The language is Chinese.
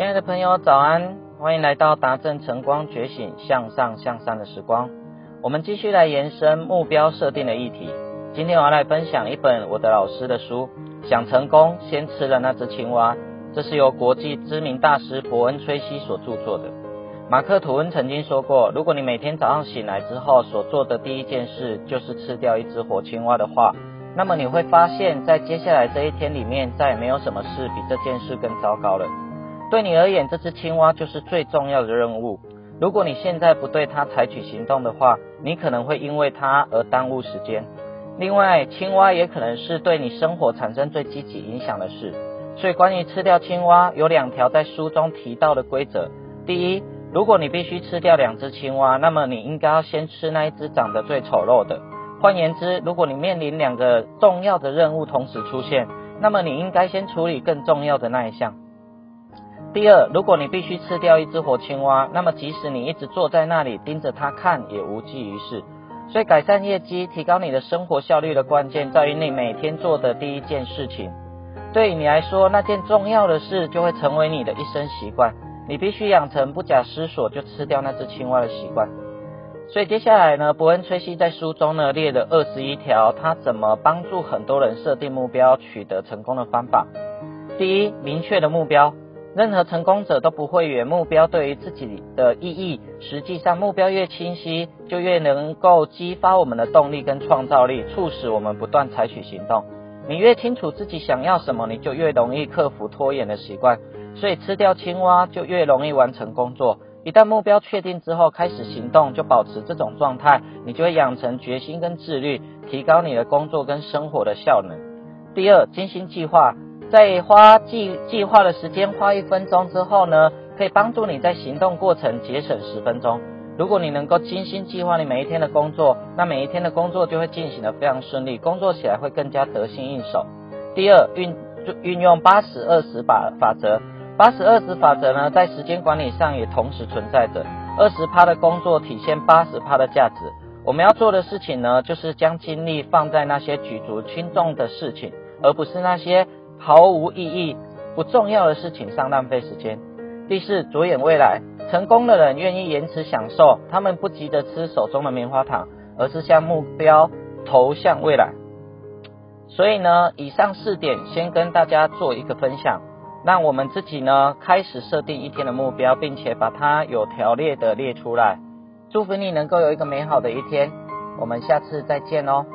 亲爱的朋友，早安！欢迎来到达正晨光觉醒向上向善的时光。我们继续来延伸目标设定的议题。今天我要来分享一本我的老师的书，《想成功，先吃了那只青蛙》。这是由国际知名大师伯恩·崔西所著作的。马克·吐温曾经说过：“如果你每天早上醒来之后所做的第一件事就是吃掉一只活青蛙的话，那么你会发现在接下来这一天里面，再也没有什么事比这件事更糟糕了。对你而言，这只青蛙就是最重要的任务。如果你现在不对它采取行动的话，你可能会因为它而耽误时间。另外，青蛙也可能是对你生活产生最积极影响的事。所以，关于吃掉青蛙，有两条在书中提到的规则：第一，如果你必须吃掉两只青蛙，那么你应该要先吃那一只长得最丑陋的。换言之，如果你面临两个重要的任务同时出现，那么你应该先处理更重要的那一项。第二，如果你必须吃掉一只活青蛙，那么即使你一直坐在那里盯着它看，也无济于事。所以，改善业绩、提高你的生活效率的关键，在于你每天做的第一件事情。对你来说，那件重要的事就会成为你的一生习惯。你必须养成不假思索就吃掉那只青蛙的习惯。所以接下来呢，伯恩·崔西在书中呢列了二十一条，他怎么帮助很多人设定目标、取得成功的方法。第一，明确的目标。任何成功者都不会远目标对于自己的意义。实际上，目标越清晰，就越能够激发我们的动力跟创造力，促使我们不断采取行动。你越清楚自己想要什么，你就越容易克服拖延的习惯。所以吃掉青蛙就越容易完成工作。一旦目标确定之后，开始行动，就保持这种状态，你就会养成决心跟自律，提高你的工作跟生活的效能。第二，精心计划，在花计计划的时间花一分钟之后呢，可以帮助你在行动过程节省十分钟。如果你能够精心计划你每一天的工作，那每一天的工作就会进行的非常顺利，工作起来会更加得心应手。第二，运运用八十二十法法则。八十二十法则呢，在时间管理上也同时存在着。二十趴的工作体现八十趴的价值。我们要做的事情呢，就是将精力放在那些举足轻重的事情，而不是那些毫无意义、不重要的事情上浪费时间。第四，着眼未来。成功的人愿意延迟享受，他们不急着吃手中的棉花糖，而是将目标投向未来。所以呢，以上四点先跟大家做一个分享。让我们自己呢开始设定一天的目标，并且把它有条列的列出来。祝福你能够有一个美好的一天，我们下次再见哦。